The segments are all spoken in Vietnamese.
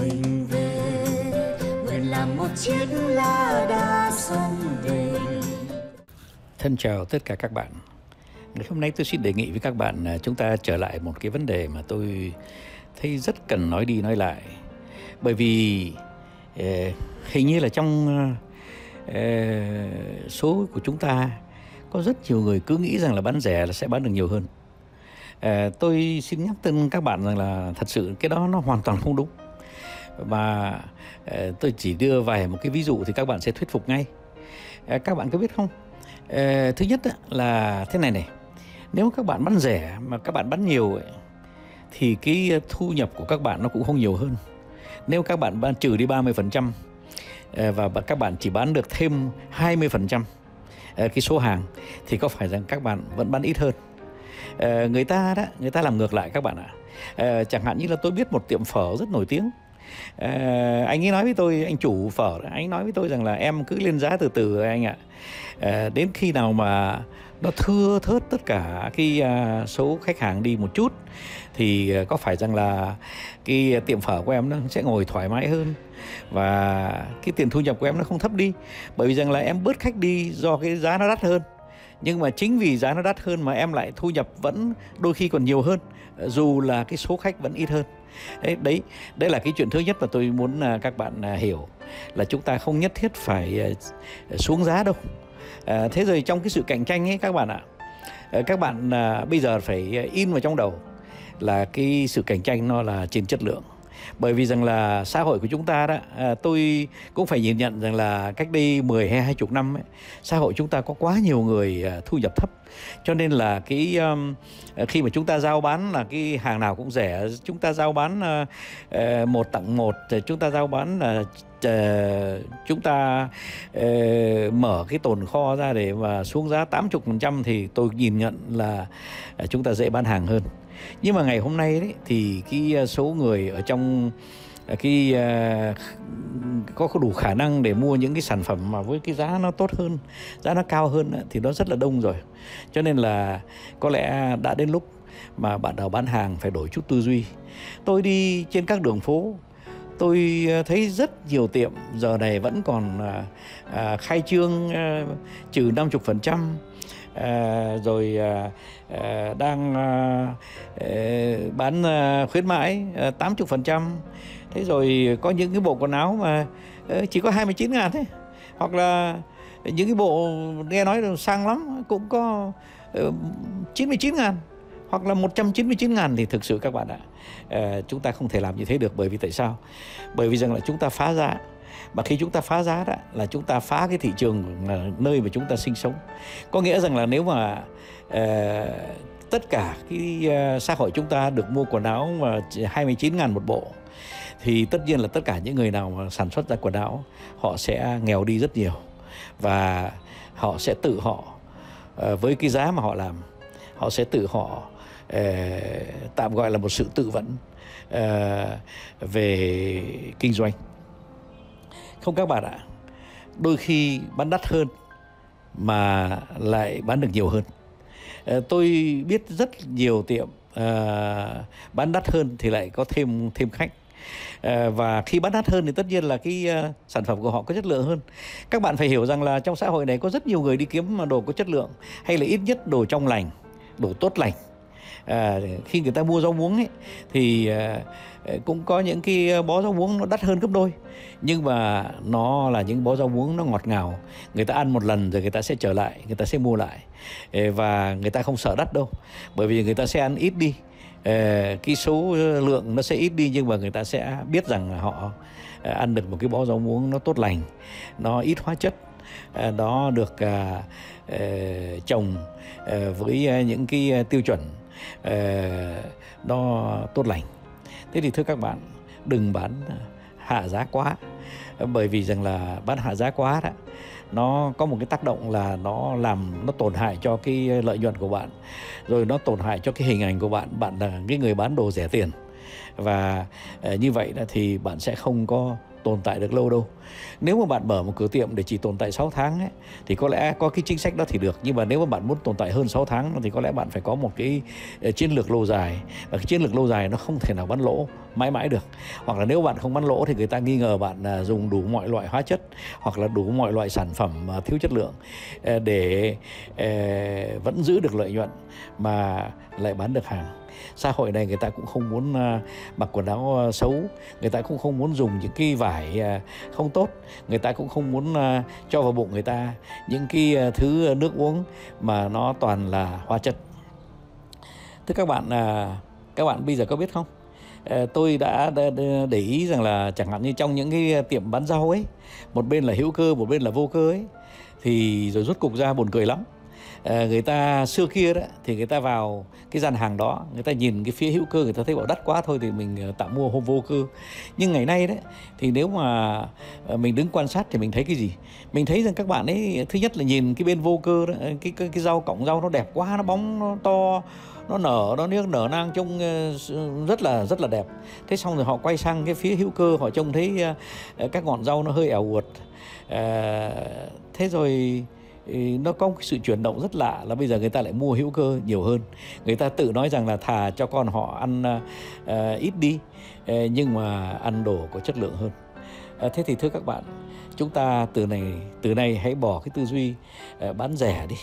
mình về nguyện làm một chiếc lá đa sông về Thân chào tất cả các bạn. Ngày hôm nay tôi xin đề nghị với các bạn là chúng ta trở lại một cái vấn đề mà tôi thấy rất cần nói đi nói lại. Bởi vì eh, hình như là trong eh, số của chúng ta có rất nhiều người cứ nghĩ rằng là bán rẻ là sẽ bán được nhiều hơn. Eh, tôi xin nhắc tên các bạn rằng là thật sự cái đó nó hoàn toàn không đúng. Và ờ, tôi chỉ đưa vài một cái ví dụ thì các bạn sẽ thuyết phục ngay. Ờ, các bạn có biết không? Ờ, thứ nhất là thế này này nếu các bạn bán rẻ mà các bạn bán nhiều ấy, thì cái thu nhập của các bạn nó cũng không nhiều hơn nếu các bạn bán trừ đi 30% và các bạn chỉ bán được thêm 20% cái số hàng thì có phải rằng các bạn vẫn bán ít hơn người ta đó người ta làm ngược lại các bạn ạ à. chẳng hạn như là tôi biết một tiệm phở rất nổi tiếng Ờ, anh ấy nói với tôi, anh chủ phở, anh nói với tôi rằng là em cứ lên giá từ từ anh ạ. Ờ, đến khi nào mà nó thưa thớt tất cả cái à, số khách hàng đi một chút, thì ờ, có phải rằng là cái tiệm phở của em nó sẽ ngồi thoải mái hơn và cái tiền thu nhập của em nó không thấp đi? Bởi vì rằng là em bớt khách đi do cái giá nó đắt hơn. Nhưng mà chính vì giá nó đắt hơn mà em lại thu nhập vẫn đôi khi còn nhiều hơn dù là cái số khách vẫn ít hơn đấy đấy đấy là cái chuyện thứ nhất mà tôi muốn à, các bạn à, hiểu là chúng ta không nhất thiết phải à, xuống giá đâu. À, thế rồi trong cái sự cạnh tranh ấy các bạn ạ các bạn à, bây giờ phải in vào trong đầu là cái sự cạnh tranh nó là trên chất lượng bởi vì rằng là xã hội của chúng ta đó à, tôi cũng phải nhìn nhận rằng là cách đây 10 hay 20 năm ấy, xã hội chúng ta có quá nhiều người à, thu nhập thấp. Cho nên là cái um, à, khi mà chúng ta giao bán là cái hàng nào cũng rẻ. Chúng ta giao bán à, à, một tặng một chúng ta giao bán là chúng ta mở cái tồn kho ra để mà xuống giá 80% thì tôi nhìn nhận là chúng ta dễ bán hàng hơn nhưng mà ngày hôm nay đấy thì cái ờ, số người ở trong ờ, cái ờ, có đủ khả năng để mua những cái sản phẩm mà với cái giá nó tốt hơn giá nó cao hơn thì nó rất là đông rồi. Cho nên là có lẽ đã đến lúc mà bạn nào bán hàng phải đổi chút tư duy. Tôi đi trên các đường phố tôi thấy rất nhiều tiệm giờ này vẫn còn à, à, khai trương à, trừ 50% À, rồi à, à, đang à, bán à, khuyến mãi à, 80% thế rồi có những cái bộ quần áo mà chỉ có 29 ngàn thế hoặc là những cái bộ nghe nói là sang lắm cũng có 99 ngàn hoặc là 199 ngàn thì thực sự các bạn ạ à, chúng ta không thể làm như thế được. Bởi vì tại sao? Bởi vì rằng là chúng ta phá giá. Mà khi chúng ta phá giá đó là chúng ta phá cái thị trường nơi mà chúng ta sinh sống. Có nghĩa rằng là nếu mà uh, tất cả cái uh, xã hội chúng ta được mua quần áo mà 29 ngàn một bộ thì tất nhiên là tất cả những người nào mà sản xuất ra quần áo họ sẽ nghèo đi rất nhiều. Và họ sẽ tự họ uh, với cái giá mà họ làm họ sẽ tự họ uh, Ờ, tạm gọi là một sự tự vẫn ờ, về kinh doanh. Không các bạn ạ, đôi khi bán đắt hơn mà lại bán được nhiều hơn. Ờ, tôi biết rất nhiều tiệm bán đắt hơn thì lại có thêm thêm khách. Và khi bán đắt hơn thì tất nhiên là cái sản phẩm của họ có chất lượng hơn. Các bạn phải hiểu rằng là trong xã hội này có rất nhiều người đi kiếm đồ có chất lượng hay là ít nhất đồ trong lành, đồ tốt lành à, khi người ta mua rau muống ấy thì à, à cũng có những cái à, bó rau muống nó đắt hơn gấp đôi. Nhưng mà nó là những bó rau muống nó ngọt ngào. Người ta ăn một lần rồi người ta sẽ trở lại người ta sẽ mua lại. Và người ta không sợ đắt đâu. Bởi vì người ta sẽ ăn ít đi. Cái số lượng nó sẽ ít đi nhưng mà người ta sẽ biết rằng họ à, ăn được một cái bó rau muống nó tốt lành nó ít hóa chất. Nó được trồng với những cái tiêu chuẩn. Ờ, đo tốt lành. Thế thì thưa các bạn, đừng bán hạ giá quá. Bởi vì rằng là bán hạ giá quá đó, nó có một cái tác động là nó làm, nó tổn hại cho cái lợi nhuận của bạn. Rồi nó tổn hại cho cái hình ảnh của bạn. Bạn là cái người bán đồ rẻ tiền. Và ờ, như vậy thì bạn sẽ không có tồn tại được lâu đâu. Nếu mà bạn mở một cửa tiệm để chỉ tồn tại 6 tháng ấy, thì có lẽ có cái chính sách đó thì được. Nhưng mà nếu mà bạn muốn tồn tại hơn 6 tháng thì có lẽ bạn phải có một cái ờ, chiến lược lâu dài. Và cái chiến lược lâu dài nó không thể nào bán lỗ mãi mãi được. Hoặc là nếu bạn không bán lỗ thì người ta nghi ngờ bạn à, dùng đủ mọi loại hóa chất hoặc là đủ mọi loại sản phẩm à, thiếu chất lượng ờ, để ờ, vẫn giữ được lợi nhuận mà lại bán được hàng xã hội này người ta cũng không muốn à, mặc quần áo à, xấu. Người ta cũng không muốn dùng những cái vải à, không tốt. Người ta cũng không muốn cho vào bụng người ta những cái thứ nước uống mà nó toàn là hóa chất. Thưa các bạn các bạn bây giờ có biết không? Ờ, tôi đã để ý rằng là chẳng hạn như trong những cái tiệm bán rau ấy, một bên là hữu cơ, một bên là vô cơ ấy, thì rồi rút cục ra buồn cười lắm. Ờ, người ta xưa kia đó thì người ta vào cái gian hàng đó người ta nhìn cái phía hữu cơ người ta thấy bảo đắt quá thôi thì mình ờ, tạm mua hôm vô cơ. Nhưng ngày nay đấy thì nếu mà ờ, mình đứng quan sát thì mình thấy cái gì? Mình thấy rằng các bạn ấy thứ nhất là nhìn cái bên vô cơ đó cái cái, cái rau cọng rau nó đẹp quá nó bóng nó to nó nở nó nước nở nang trông rất là rất là đẹp. Thế xong rồi họ quay sang cái phía hữu cơ họ trông thấy các ngọn rau nó hơi ẻo uột. Thế rồi nó có một cái sự chuyển động rất lạ là bây giờ người ta lại mua hữu cơ nhiều hơn. Người ta tự nói rằng là thà cho con họ ăn uh, ít đi uh, nhưng mà ăn đồ có chất lượng hơn. Uh, thế thì thưa các bạn chúng ta từ này từ nay hãy bỏ cái tư duy uh, bán rẻ đi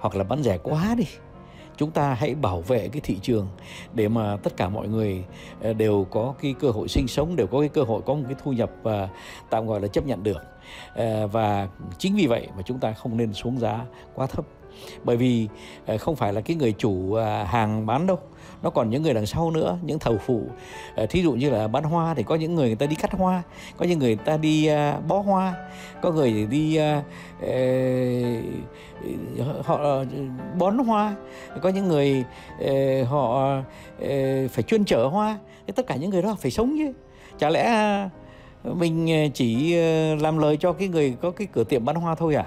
hoặc là bán rẻ quá đi chúng ta hãy bảo vệ cái thị trường để mà tất cả mọi người ờ, đều có cái cơ hội sinh sống, đều có cái cơ hội có một cái thu nhập và tạm gọi là chấp nhận được. Ờ, và chính vì vậy mà chúng ta không nên xuống giá quá thấp bởi vì ờ, không phải là cái người chủ ờ, hàng bán đâu, nó còn những người đằng sau nữa, những thầu phụ. Ờ, thí dụ như là bán hoa thì có những người người ta đi cắt hoa, có những người ta đi bó hoa, có người đi họ bón hoa, có những người họ phải chuyên chở hoa. Tất cả những người đó phải sống chứ. Chả lẽ mình chỉ làm lời cho cái người có cái cửa tiệm bán hoa thôi à?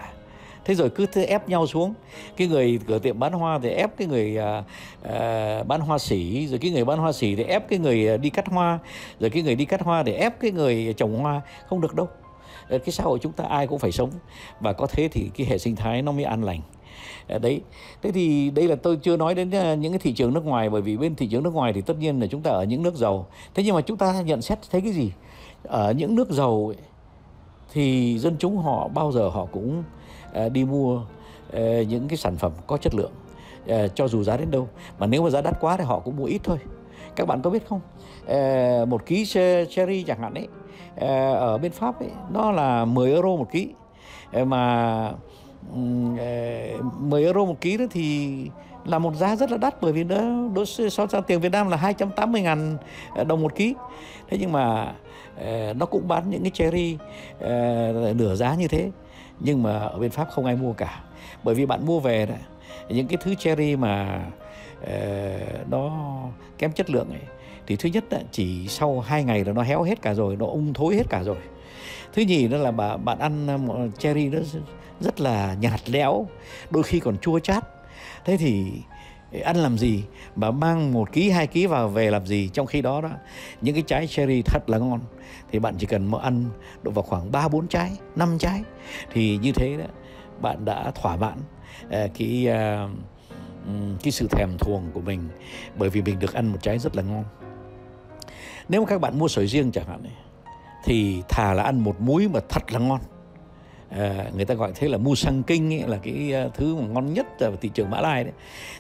Thế rồi cứ thế ép nhau xuống. Cái người cửa tiệm bán hoa thì ép cái người à, à, bán hoa sỉ rồi cái người bán hoa sỉ thì ép cái người à, đi cắt hoa rồi cái người đi cắt hoa để ép cái người trồng hoa. Không được đâu. Ờ, cái xã hội chúng ta ai cũng phải sống. Và có thế thì cái hệ sinh thái nó mới an lành. Ờ, đấy. Thế thì đây là tôi chưa nói đến à, những cái thị trường nước ngoài bởi vì bên thị trường nước ngoài thì tất nhiên là chúng ta ở những nước giàu. Thế nhưng mà chúng ta nhận xét thấy cái gì? Ở những nước giàu ấy, thì dân chúng họ bao giờ họ cũng à, đi mua à, những cái sản phẩm có chất lượng à, cho dù giá đến đâu. Mà nếu mà giá đắt quá thì họ cũng mua ít thôi. Các bạn có biết không? Một ký cherry chẳng hạn ấy ở bên pháp ấy, nó là 10 euro một ký. Mà 10 euro một ký đó thì là một giá rất là đắt bởi vì nó đối so ra tiền Việt Nam là 280 ngàn ờ, đồng một ký. Thế nhưng mà ờ, nó cũng bán những cái cherry ờ, nửa giá như thế. Nhưng mà ở bên Pháp không ai mua cả. Bởi vì bạn mua về đó, những cái thứ cherry mà nó kém chất lượng ấy thì thứ nhất là chỉ sau hai ngày là nó héo hết cả rồi nó ung thối hết cả rồi. Thứ nhì đó là bạn bạn ăn cherry nó rất là nhạt lẽo đôi khi còn chua chát thế thì ăn làm gì? Mà mang một ký hai ký vào về làm gì trong khi đó đó? Những cái trái cherry thật là ngon. Thì bạn chỉ cần ăn độ vào khoảng 3 4 trái, 5 trái. Thì như thế đó bạn đã thỏa mãn à, cái à, cái sự thèm thuồng của mình. Bởi vì mình được ăn một trái rất là ngon. Nếu mà các bạn mua sầu riêng chẳng hạn thì thà là ăn một múi mà thật là ngon. À, người ta gọi thế là mu sang kinh ấy, là cái ờ, thứ mà ngon nhất ở thị trường Mã Lai đấy.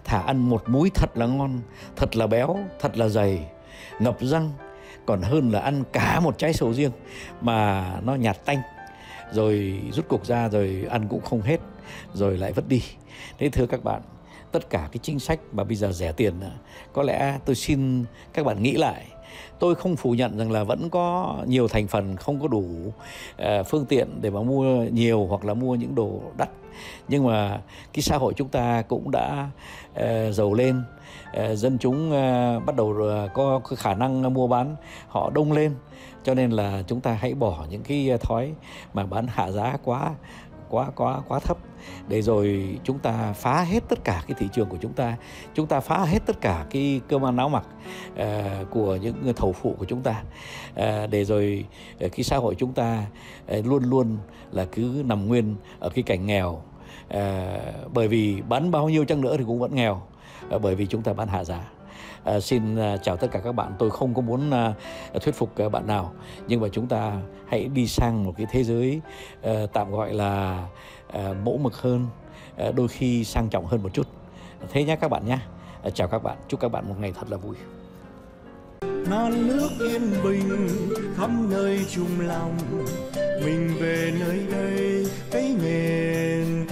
thả ăn một múi thật là ngon, thật là béo, thật là dày, ngập răng. Còn hơn là ăn cả một trái sầu riêng mà nó nhạt tanh. Rồi rút cục ra rồi ăn cũng không hết rồi lại vứt đi. Thế thưa các bạn tất cả cái chính sách mà bây giờ rẻ tiền có lẽ tôi xin các bạn nghĩ lại. Tôi không phủ nhận rằng là vẫn có nhiều thành phần không có đủ ờ, phương tiện để mà mua nhiều hoặc là mua những đồ đắt. Nhưng mà cái xã hội chúng ta cũng đã ờ, giàu lên. Ờ, dân chúng bắt đầu có khả năng mua bán, họ đông lên. Cho nên là chúng ta hãy bỏ những cái thói mà bán hạ giá quá quá quá quá thấp. Để rồi chúng ta phá hết tất cả cái thị trường của chúng ta chúng ta phá hết tất cả cái cơm ăn áo mặc uh, ờ, của những người thầu phụ của chúng ta. Uh, để rồi uh, cái xã hội chúng ta uh, luôn luôn là cứ nằm nguyên ở cái cảnh nghèo. Uh, bởi vì bán bao nhiêu chăng nữa thì cũng vẫn nghèo. Uh, bởi vì chúng ta bán hạ giá. À, xin ờ, chào tất cả các bạn. Tôi không có muốn à, thuyết phục à, bạn nào. Nhưng mà chúng ta hãy đi sang một cái thế giới à, tạm gọi là à, mẫu mực hơn à, đôi khi sang trọng hơn một chút. Thế nhé các bạn nhé à, chào các bạn. Chúc các bạn một ngày thật là vui. Non nước yên bình khắp nơi chung lòng. Mình về nơi đây cái miền